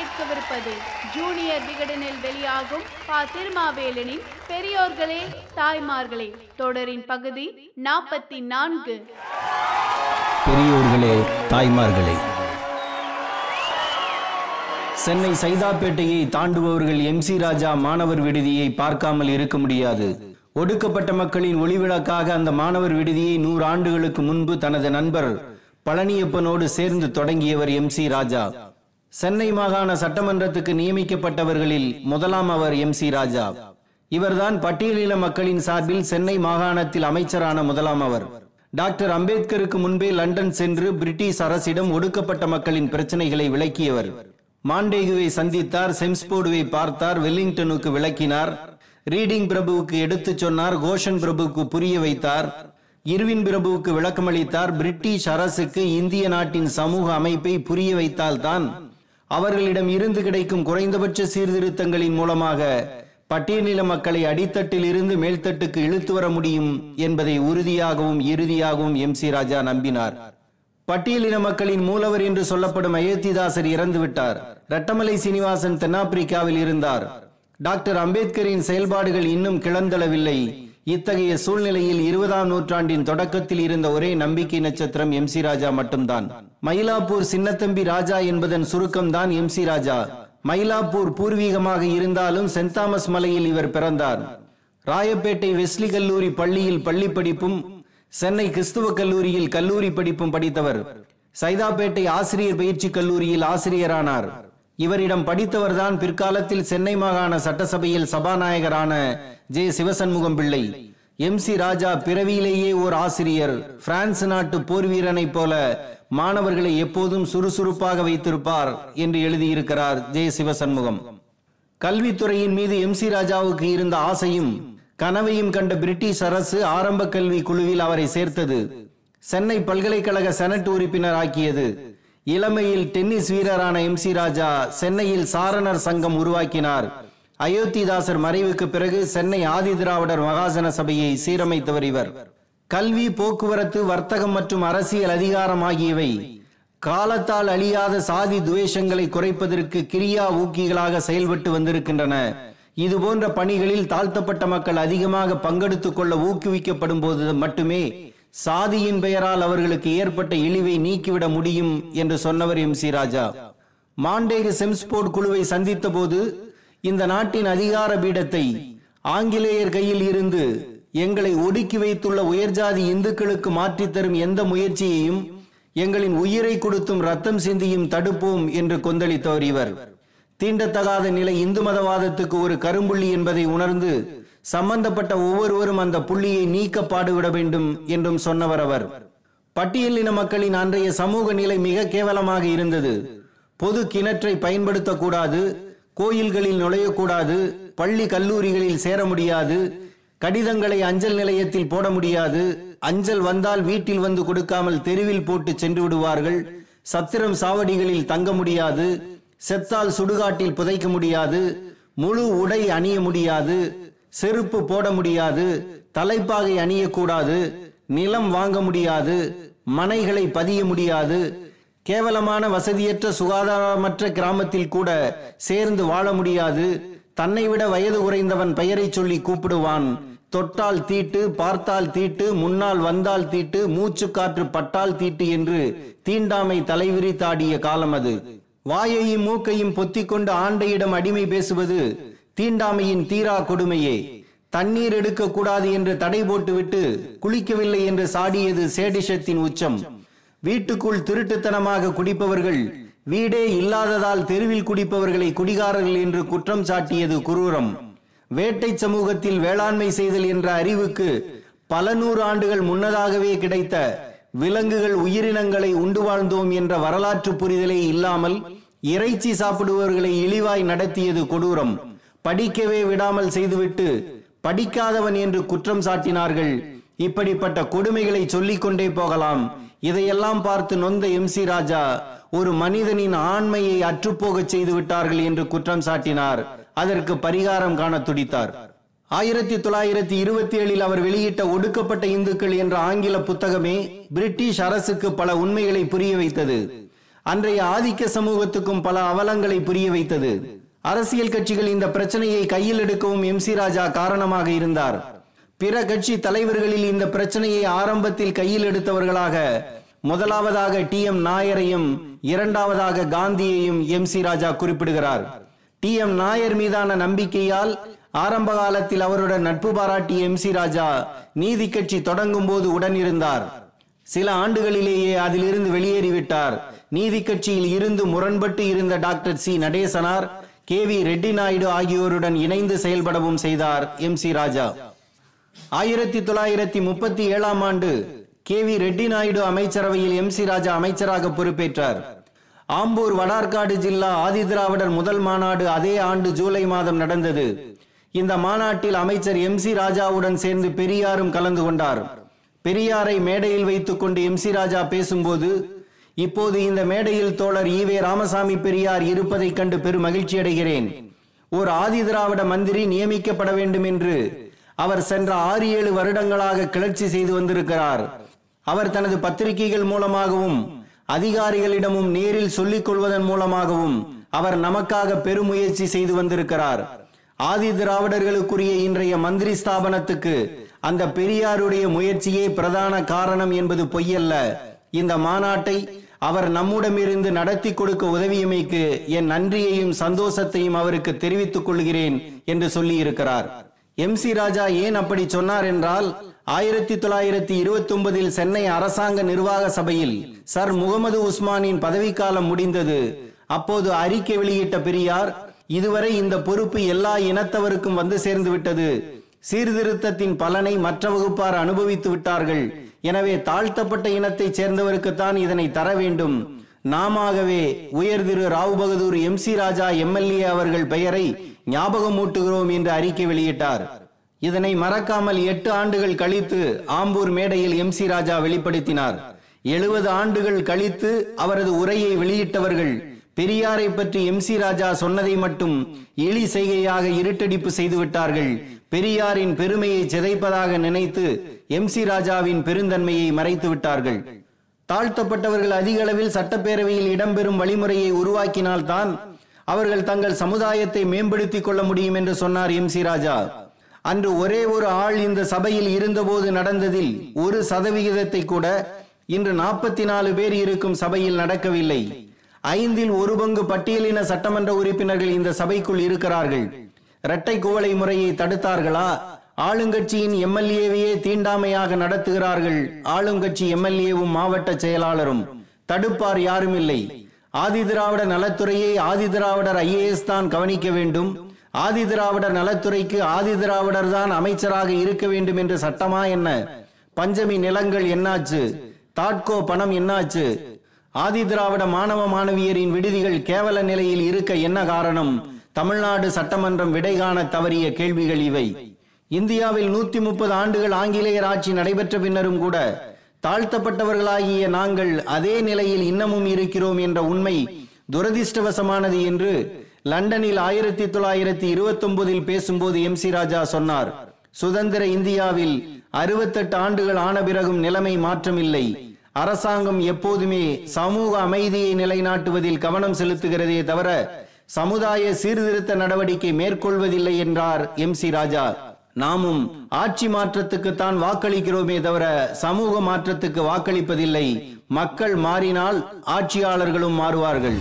கேட்கவிருப்பது ஜூனியர் விகடனில் வெளியாகும் பா திருமாவேலனின் பெரியோர்களே தாய்மார்களே தொடரின் பகுதி நாற்பத்தி நான்கு பெரியோர்களே தாய்மார்களே. சென்னை சைதாப்பேட்டையை தாண்டுபவர்கள் எம் சி ராஜா மாணவர் விடுதியை பார்க்காமல் இருக்க முடியாது. ஒடுக்கப்பட்ட மக்களின் ஒளிவிளக்காக அந்த மாணவர் விடுதியை நூறு ஆண்டுகளுக்கு முன்பு தனது நண்பர் பழனியப்பனோடு சேர்ந்து தொடங்கியவர் எம் சி ராஜா. சென்னை மாகாண சட்டமன்றத்துக்கு நியமிக்கப்பட்டவர்களில் முதலாம் அவர் எம்சி ராஜா. இவர்தான் பட்டியலின மக்களின் சார்பில் சென்னை மாகாணத்தில் அமைச்சரான முதலாம் அவர். டாக்டர் அம்பேத்கருக்கு முன்பே லண்டன் சென்று பிரிட்டிஷ் அரசிடம் ஒடுக்கப்பட்ட மக்களின் பிரச்சனைகளை விளக்கியவர். மாண்டேகுவை சந்தித்தார் செம்ஸ்போர்டுவை பார்த்தார் வெல்லிங்டனுக்கு விளக்கினார். ரீடிங் பிரபுவுக்கு எடுத்துச் சொன்னார் கோஷன் பிரபுவுக்கு புரிய வைத்தார். இருவின் பிரபுவுக்கு விளக்கமளித்தார் பிரிட்டிஷ் அரசுக்கு இந்திய நாட்டின் சமூக அமைப்பை புரிய வைத்தால்தான் அவர்களிடம் இருந்து கிடைக்கும் குறைந்தபட்ச சீர்திருத்தங்களின் மூலமாக பட்டியலின மக்களை அடித்தட்டில் இருந்து மேல்தட்டுக்கு இழுத்து வர முடியும் என்பதை உறுதியாகவும் இறுதியாகவும் எம் சி ராஜா நம்பினார். பட்டியலின மக்களின் மூலவர் என்று சொல்லப்படும் அயோத்திதாசர் இறந்துவிட்டார். ரட்டமலை சீனிவாசன் தென்னாப்பிரிக்காவில் இருந்தார். டாக்டர் அம்பேத்கரின் செயல்பாடுகள் இன்னும் கிளந்தளவில்லை இத்தகைய சூழ்நிலையில் இருபதாம் நூற்றாண்டின் தொடக்கத்தில் இருந்த ஒரே நம்பிக்கை நட்சத்திரம் எம் சி ராஜா மட்டும்தான். மயிலாப்பூர் சின்னத்தம்பி ராஜா என்பதன் சுருக்கம்தான் எம் சி ராஜா. மயிலாப்பூர் பூர்வீகமாக இருந்தாலும் சென்ட் தாமஸ் மலையில் இவர் பிறந்தார். ராயப்பேட்டை வெஸ்லி கல்லூரி பள்ளியில் பள்ளி படிப்பும் சென்னை கிறிஸ்துவ கல்லூரியில் கல்லூரி படிப்பும் படித்தவர். சைதாப்பேட்டை ஆசிரியர் பயிற்சி கல்லூரியில் ஆசிரியரானார். இவரிடம் படித்தவர்தான் பிற்காலத்தில் சென்னை மாகாண சட்டசபையில் சபாநாயகரான ஜே சிவசண்முகம் பிள்ளை. எம் சி ராஜா பிறவியிலேயே ஓர் ஆசிரியர். பிரான்ஸ் நாட்டு போர் வீரனை போல மாணவர்களை எப்போதும் சுறுசுறுப்பாக வைத்திருப்பார் என்று எழுதியிருக்கிறார் ஜே சிவசண்முகம். கல்வித்துறையின் மீது எம் சி ராஜாவுக்கு இருந்த ஆசையும் கனவையும் கண்ட பிரிட்டிஷ் அரசு ஆரம்ப கல்வி குழுவில் அவரை சேர்த்தது. சென்னை பல்கலைக்கழக செனட் உறுப்பினர் ஆக்கியது இளமையில் டென்னிஸ் வீரரான எம் சி ராஜா சென்னையில் சாரணர் சங்கம் உருவாக்கினார். அயோத்திதாசர் மறைவுக்கு பிறகு சென்னை ஆதி திராவிடர் மகாஜன சபையை சீரமைத்தவர் இவர். கல்வி போக்குவரத்து வர்த்தகம் மற்றும் அரசியல் அதிகாரம் ஆகியவை காலத்தால் அழியாத சாதி துவேஷங்களை குறைப்பதற்கு கிரியா ஊக்கிகளாக செயல்பட்டு வந்திருக்கின்றன. இது போன்ற பணிகளில் தாழ்த்தப்பட்ட மக்கள் அதிகமாக பங்கெடுத்துக் கொள்ள ஊக்குவிக்கப்படும் போது மட்டுமே சாதியின் பெயரால் அவர்களுக்கு ஏற்பட்ட இழிவை நீக்கிவிட முடியும் என்று சொன்னவர் M C Raja. Montagu Chelmsford குழுவை சந்தித்த போது இந்த நாட்டின் அதிகார பீடத்தை ஆங்கிலேயர் கையில் இருந்து எங்களை ஒடுக்கி வைத்துள்ள உயர்ஜாதி இந்துக்களுக்கு மாற்றித்தரும் எந்த முயற்சியையும் எங்களின் உயிரை கொடுத்தும் ரத்தம் சிந்தியும் தடுப்போம் என்று கொந்தளித்தவர் இவர். தீண்டத்தகாத நிலை இந்து மதவாதத்துக்கு ஒரு கரும்புள்ளி என்பதை உணர்ந்து சம்பந்தப்பட்ட ஒவ்வொருவரும் அந்த புள்ளியை நீக்க பாடுவிட வேண்டும் என்றும் சொன்னவர் அவர். பட்டியலின மக்களின் அன்றைய சமூக நிலை மிக கேவலமாக இருந்தது. பொது கிணற்றை பயன்படுத்தக்கூடாது கோயில்களில் நுழையக்கூடாது பள்ளி கல்லூரிகளில் சேர முடியாது கடிதங்களை அஞ்சல் நிலையத்தில் போட முடியாது அஞ்சல் வந்தால் வீட்டில் வந்து கொடுக்காமல் தெருவில் போட்டு சென்று விடுவார்கள் சத்திரம் சாவடிகளில் தங்க முடியாது செத்தால் சுடுகாட்டில் புதைக்க முடியாது முழு உடை அணிய முடியாது செருப்பு போட முடியாது தலைப்பாகை அணியக்கூடாது நிலம் வாங்க முடியாது மனைகளை பதிய முடியாது கேவலமான வசதியற்ற சுகாதாரமற்ற கிராமத்தில் கூட சேர்ந்து வாழ முடியாது தன்னை விட வயது குறைந்தவன் பெயரை சொல்லி கூப்பிடுவான் தொட்டால் தீட்டு பார்த்தால் தீட்டு முன்னால் வந்தால் தீட்டு மூச்சு காற்று பட்டால் தீட்டு என்று தீண்டாமை தலைவிரித்தாடிய காலம் அது. வாயையும் மூக்கையும் பொத்திக்கொண்டு ஆண்டையிடம் அடிமை பேசுவது தீண்டாமையின் தீரா கொடுமையே. தண்ணீர் எடுக்க கூடாது என்று தடை போட்டுவிட்டு குளிக்கவில்லை என்று சாடியது சேடிஷத்தின் உச்சம். வீட்டுக்குள் திருட்டுத்தனமாக குடிப்பவர்கள் வீடே இல்லாததால் தெருவில் குடிப்பவர்களை குடிகாரர்கள் என்று குற்றம் சாட்டியது குரூரம். வேட்டை சமூகத்தில் வேளாண்மை செய்தல் என்ற அறிவுக்கு பல நூறு ஆண்டுகள் முன்னதாகவே கிடைத்த விலங்குகள் உயிரினங்களை உண்டு வாழ்ந்தோம் என்ற வரலாற்று புரிதலே இல்லாமல் இறைச்சி சாப்பிடுபவர்களை இழிவாய் நடத்தியது கொடூரம். படிக்கவே விடாமல் செய்துவிட்டு படிக்காதவன் என்று குற்றம் சாட்டினார்கள். இப்படிப்பட்ட கொடுமைகளை சொல்லிக் கொண்டே போகலாம். இதையெல்லாம் பார்த்து நொந்த எம் சி ராஜா ஒரு மனிதனின் ஆண்மையை அற்றுப்போகச் செய்து விட்டார்கள் என்று குற்றம் சாட்டினார். அதற்கு பரிகாரம் காண துடித்தார். ஆயிரத்தி தொள்ளாயிரத்தி இருபத்தி ஏழில் அவர் வெளியிட்ட ஒடுக்கப்பட்ட இந்துக்கள் என்ற ஆங்கில புத்தகமே பிரிட்டிஷ் அரசுக்கு பல உண்மைகளை புரிய வைத்தது. அன்றைய ஆதிக்க சமூகத்துக்கும் பல அவலங்களை புரிய வைத்தது. அரசியல் கட்சிகள் இந்த பிரச்சனையை கையில் எடுக்கவும் எம் சி ராஜா காரணமாக இருந்தார். பிற கட்சி தலைவர்களில் இந்த பிரச்சனையை ஆரம்பத்தில் கையில் எடுத்தவர்களாக முதலாவதாக டி எம் நாயரையும் இரண்டாவதாக காந்தியையும் எம் சி ராஜா குறிப்பிடுகிறார். டி எம் நாயர் மீதான நம்பிக்கையால் ஆரம்ப காலத்தில் அவருடன் நட்பு பாராட்டிய எம் சி ராஜா நீதி கட்சி தொடங்கும் போது உடன் இருந்தார். சில ஆண்டுகளிலேயே அதிலிருந்து வெளியேறிவிட்டார். நீதி கட்சியில் இருந்து முரண்பட்டு இருந்த doctor C. Natesanar K V Reddy Naidu ஆகியோருடன் இணைந்து செயல்படவும் செய்தார் எம் சி ராஜா. ஆயிரத்தி தொள்ளாயிரத்தி முப்பத்தி ஏழாம் ஆண்டு கே வி ரெட்டி நாயுடு அமைச்சரவையில் எம் சி ராஜா அமைச்சராக பொறுப்பேற்றார். ஆம்பூர் வடார்காடு ஜில்லா ஆதிதிராவிடர் முதல் மாநாடு அதே ஆண்டு ஜூலை மாதம் நடந்தது. இந்த மாநாட்டில் அமைச்சர் எம் சி ராஜாவுடன் சேர்ந்து பெரியாரும் கலந்து கொண்டார். பெரியாரை மேடையில் வைத்துக் கொண்டு எம் சி ராஜா பேசும்போது இப்போது இந்த மேடையில் தோழர் ஈவே ராமசாமி பெரியார் இருப்பதைக் கண்டு பெரும் மகிழ்ச்சி அடைகிறேன். ஒரு ஆதிதிராவிட மந்திரி நியமிக்கப்பட வேண்டும் என்று அவர் சென்ற ஆறு ஏழு வருடங்களாக கிளர்ச்சி செய்து வந்திருக்கிறார். அவர் தனது பத்திரிகைகள் மூலமாகவும் அதிகாரிகளிடமும் நேரில் சொல்லிக் கொள்வதன் மூலமாகவும் அவர் நமக்காக பெருமுயற்சி செய்து வந்திருக்கிறார். ஆதி திராவிடர்களுக்குரிய இன்றைய மந்திரி ஸ்தாபனத்துக்கு அந்த பெரியாருடைய முயற்சியே பிரதான காரணம் என்பது பொய்யல்ல. இந்த மாநாட்டை அவர் நம்முடமிருந்து நடத்தி கொடுக்க உதவியமைக்கு என் நன்றியையும் சந்தோஷத்தையும் அவருக்கு தெரிவித்துக் கொள்கிறேன் என்று சொல்லியிருக்கிறார். எம் சி ராஜா ஏன் அப்படி சொன்னார் என்றால் ஆயிரத்தி தொள்ளாயிரத்தி இருபத்தி ஒன்பதில் சென்னை அரசாங்க நிர்வாக சபையில் சர் முகமது உஸ்மானின் பதவிக்காலம் முடிந்தது. அப்போது அறிக்கை வெளியிட்ட பெரியார் இதுவரை இந்த பொறுப்பு எல்லா இனத்தவருக்கும் வந்து சேர்ந்து விட்டது. சீர்திருத்தத்தின் பலனை மற்ற வகுப்பார் அனுபவித்து விட்டார்கள். எனவே தாழ்த்தப்பட்ட இனத்தைச் சேர்ந்தவருக்குத்தான் இதனை தர வேண்டும். நாமாகவே உயர் Thiru Rao Bahadur M C Raja MLA அவர்கள் பெயரை ஞாபகமூட்டுகிறோம் என்று அறிக்கை வெளியிட்டார். இதனை மறக்காமல் எட்டு ஆண்டுகள் கழித்து ஆம்பூர் மேடையில் எம் சி ராஜா வெளிப்படுத்தினார். எழுபது ஆண்டுகள் கழித்து அவரது உரையை வெளியிட்டவர்கள் பெரியாரை பற்றி எம் சி ராஜா சொன்னதை மட்டும் இழி செய்கையாக இருட்டடிப்பு செய்துவிட்டார்கள். பெரியாரின் பெருமையை சிதைப்பதாக நினைத்து எம் சி ராஜாவின் பெருந்தன்மையை மறைத்து விட்டார்கள். தாழ்த்தப்பட்டவர்கள் அதிக அளவில் சட்டப்பேரவையில் இடம்பெறும் வழிமுறையை உருவாக்கினால்தான் அவர்கள் தங்கள் சமுதாயத்தை மேம்படுத்திக் கொள்ள முடியும் என்று சொன்னார் எம் சி ராஜா. அன்று ஒரே ஒரு ஆள் இந்த சபையில் இருந்தபோது நடந்ததில் ஒரு சதவிகிதத்தை கூட இன்று நாற்பத்தி நாலு பேர் இருக்கும் சபையில் நடக்கவில்லை. ஐந்தில் ஒரு பங்கு பட்டியலின சட்டமன்ற உறுப்பினர்கள் இந்த சபைக்குள் இருக்கிறார்கள். இரட்டை குவளை முறையை தடுத்தார்களா? ஆளுங்கட்சியின் எம்எல்ஏவையே தீண்டாமையாக நடத்துகிறார்கள். ஆளுங்கட்சி எம்எல்ஏவும் மாவட்ட செயலாளரும். தடுப்பார் யாரும் இல்லை ஆதிதிராவிட நலத்துறையை ஆதிதிராவிடர் ஐஏஎஸ் தான் கவனிக்க வேண்டும். ஆதிதிராவிடர் நலத்துறைக்கு ஆதிதிராவிடர் தான் அமைச்சராக இருக்க வேண்டும் என்று சட்டமா என்ன? பஞ்சமி நிலங்கள் என்னாச்சு? தாட்கோ பணம் என்னாச்சு? ஆதிதிராவிட மாணவ மாணவியரின் விடுதிகள் கேவல நிலையில் இருக்க என்ன காரணம்? தமிழ்நாடு சட்டமன்றம் விடை காண தவறிய கேள்விகள் இவை. இந்தியாவில் நூத்தி முப்பது ஆண்டுகள் ஆங்கிலேயர் ஆட்சி நடைபெற்ற பின்னரும் கூட தாழ்த்தப்பட்டவர்களாகிய நாங்கள் அதே நிலையில் இன்னமும் இருக்கிறோம் என்ற உண்மை துரதிர்ஷ்டவசமானது என்று லண்டனில் ஆயிரத்தி தொள்ளாயிரத்தி இருபத்தி ஒன்பதில் பேசும்போது எம் சி ராஜா சொன்னார். சுதந்திர இந்தியாவில் அறுபத்தெட்டு ஆண்டுகள் ஆன பிறகும் நிலைமை மாற்றமில்லை. அரசாங்கம் எப்போதுமே சமூக அமைதியை நிலைநாட்டுவதில் கவனம் செலுத்துகிறதே தவிர சமுதாய சீர்திருத்த நடவடிக்கை மேற்கொள்வதில்லை என்றார் எம் சி ராஜா. நாமும் ஆட்சி மாற்றத்துக்குத்தான் வாக்களிக்கிறோமே தவிர சமூக மாற்றத்துக்கு வாக்களிப்பதில்லை. மக்கள் மாறினால் ஆட்சியாளர்களும் மாறுவார்கள்.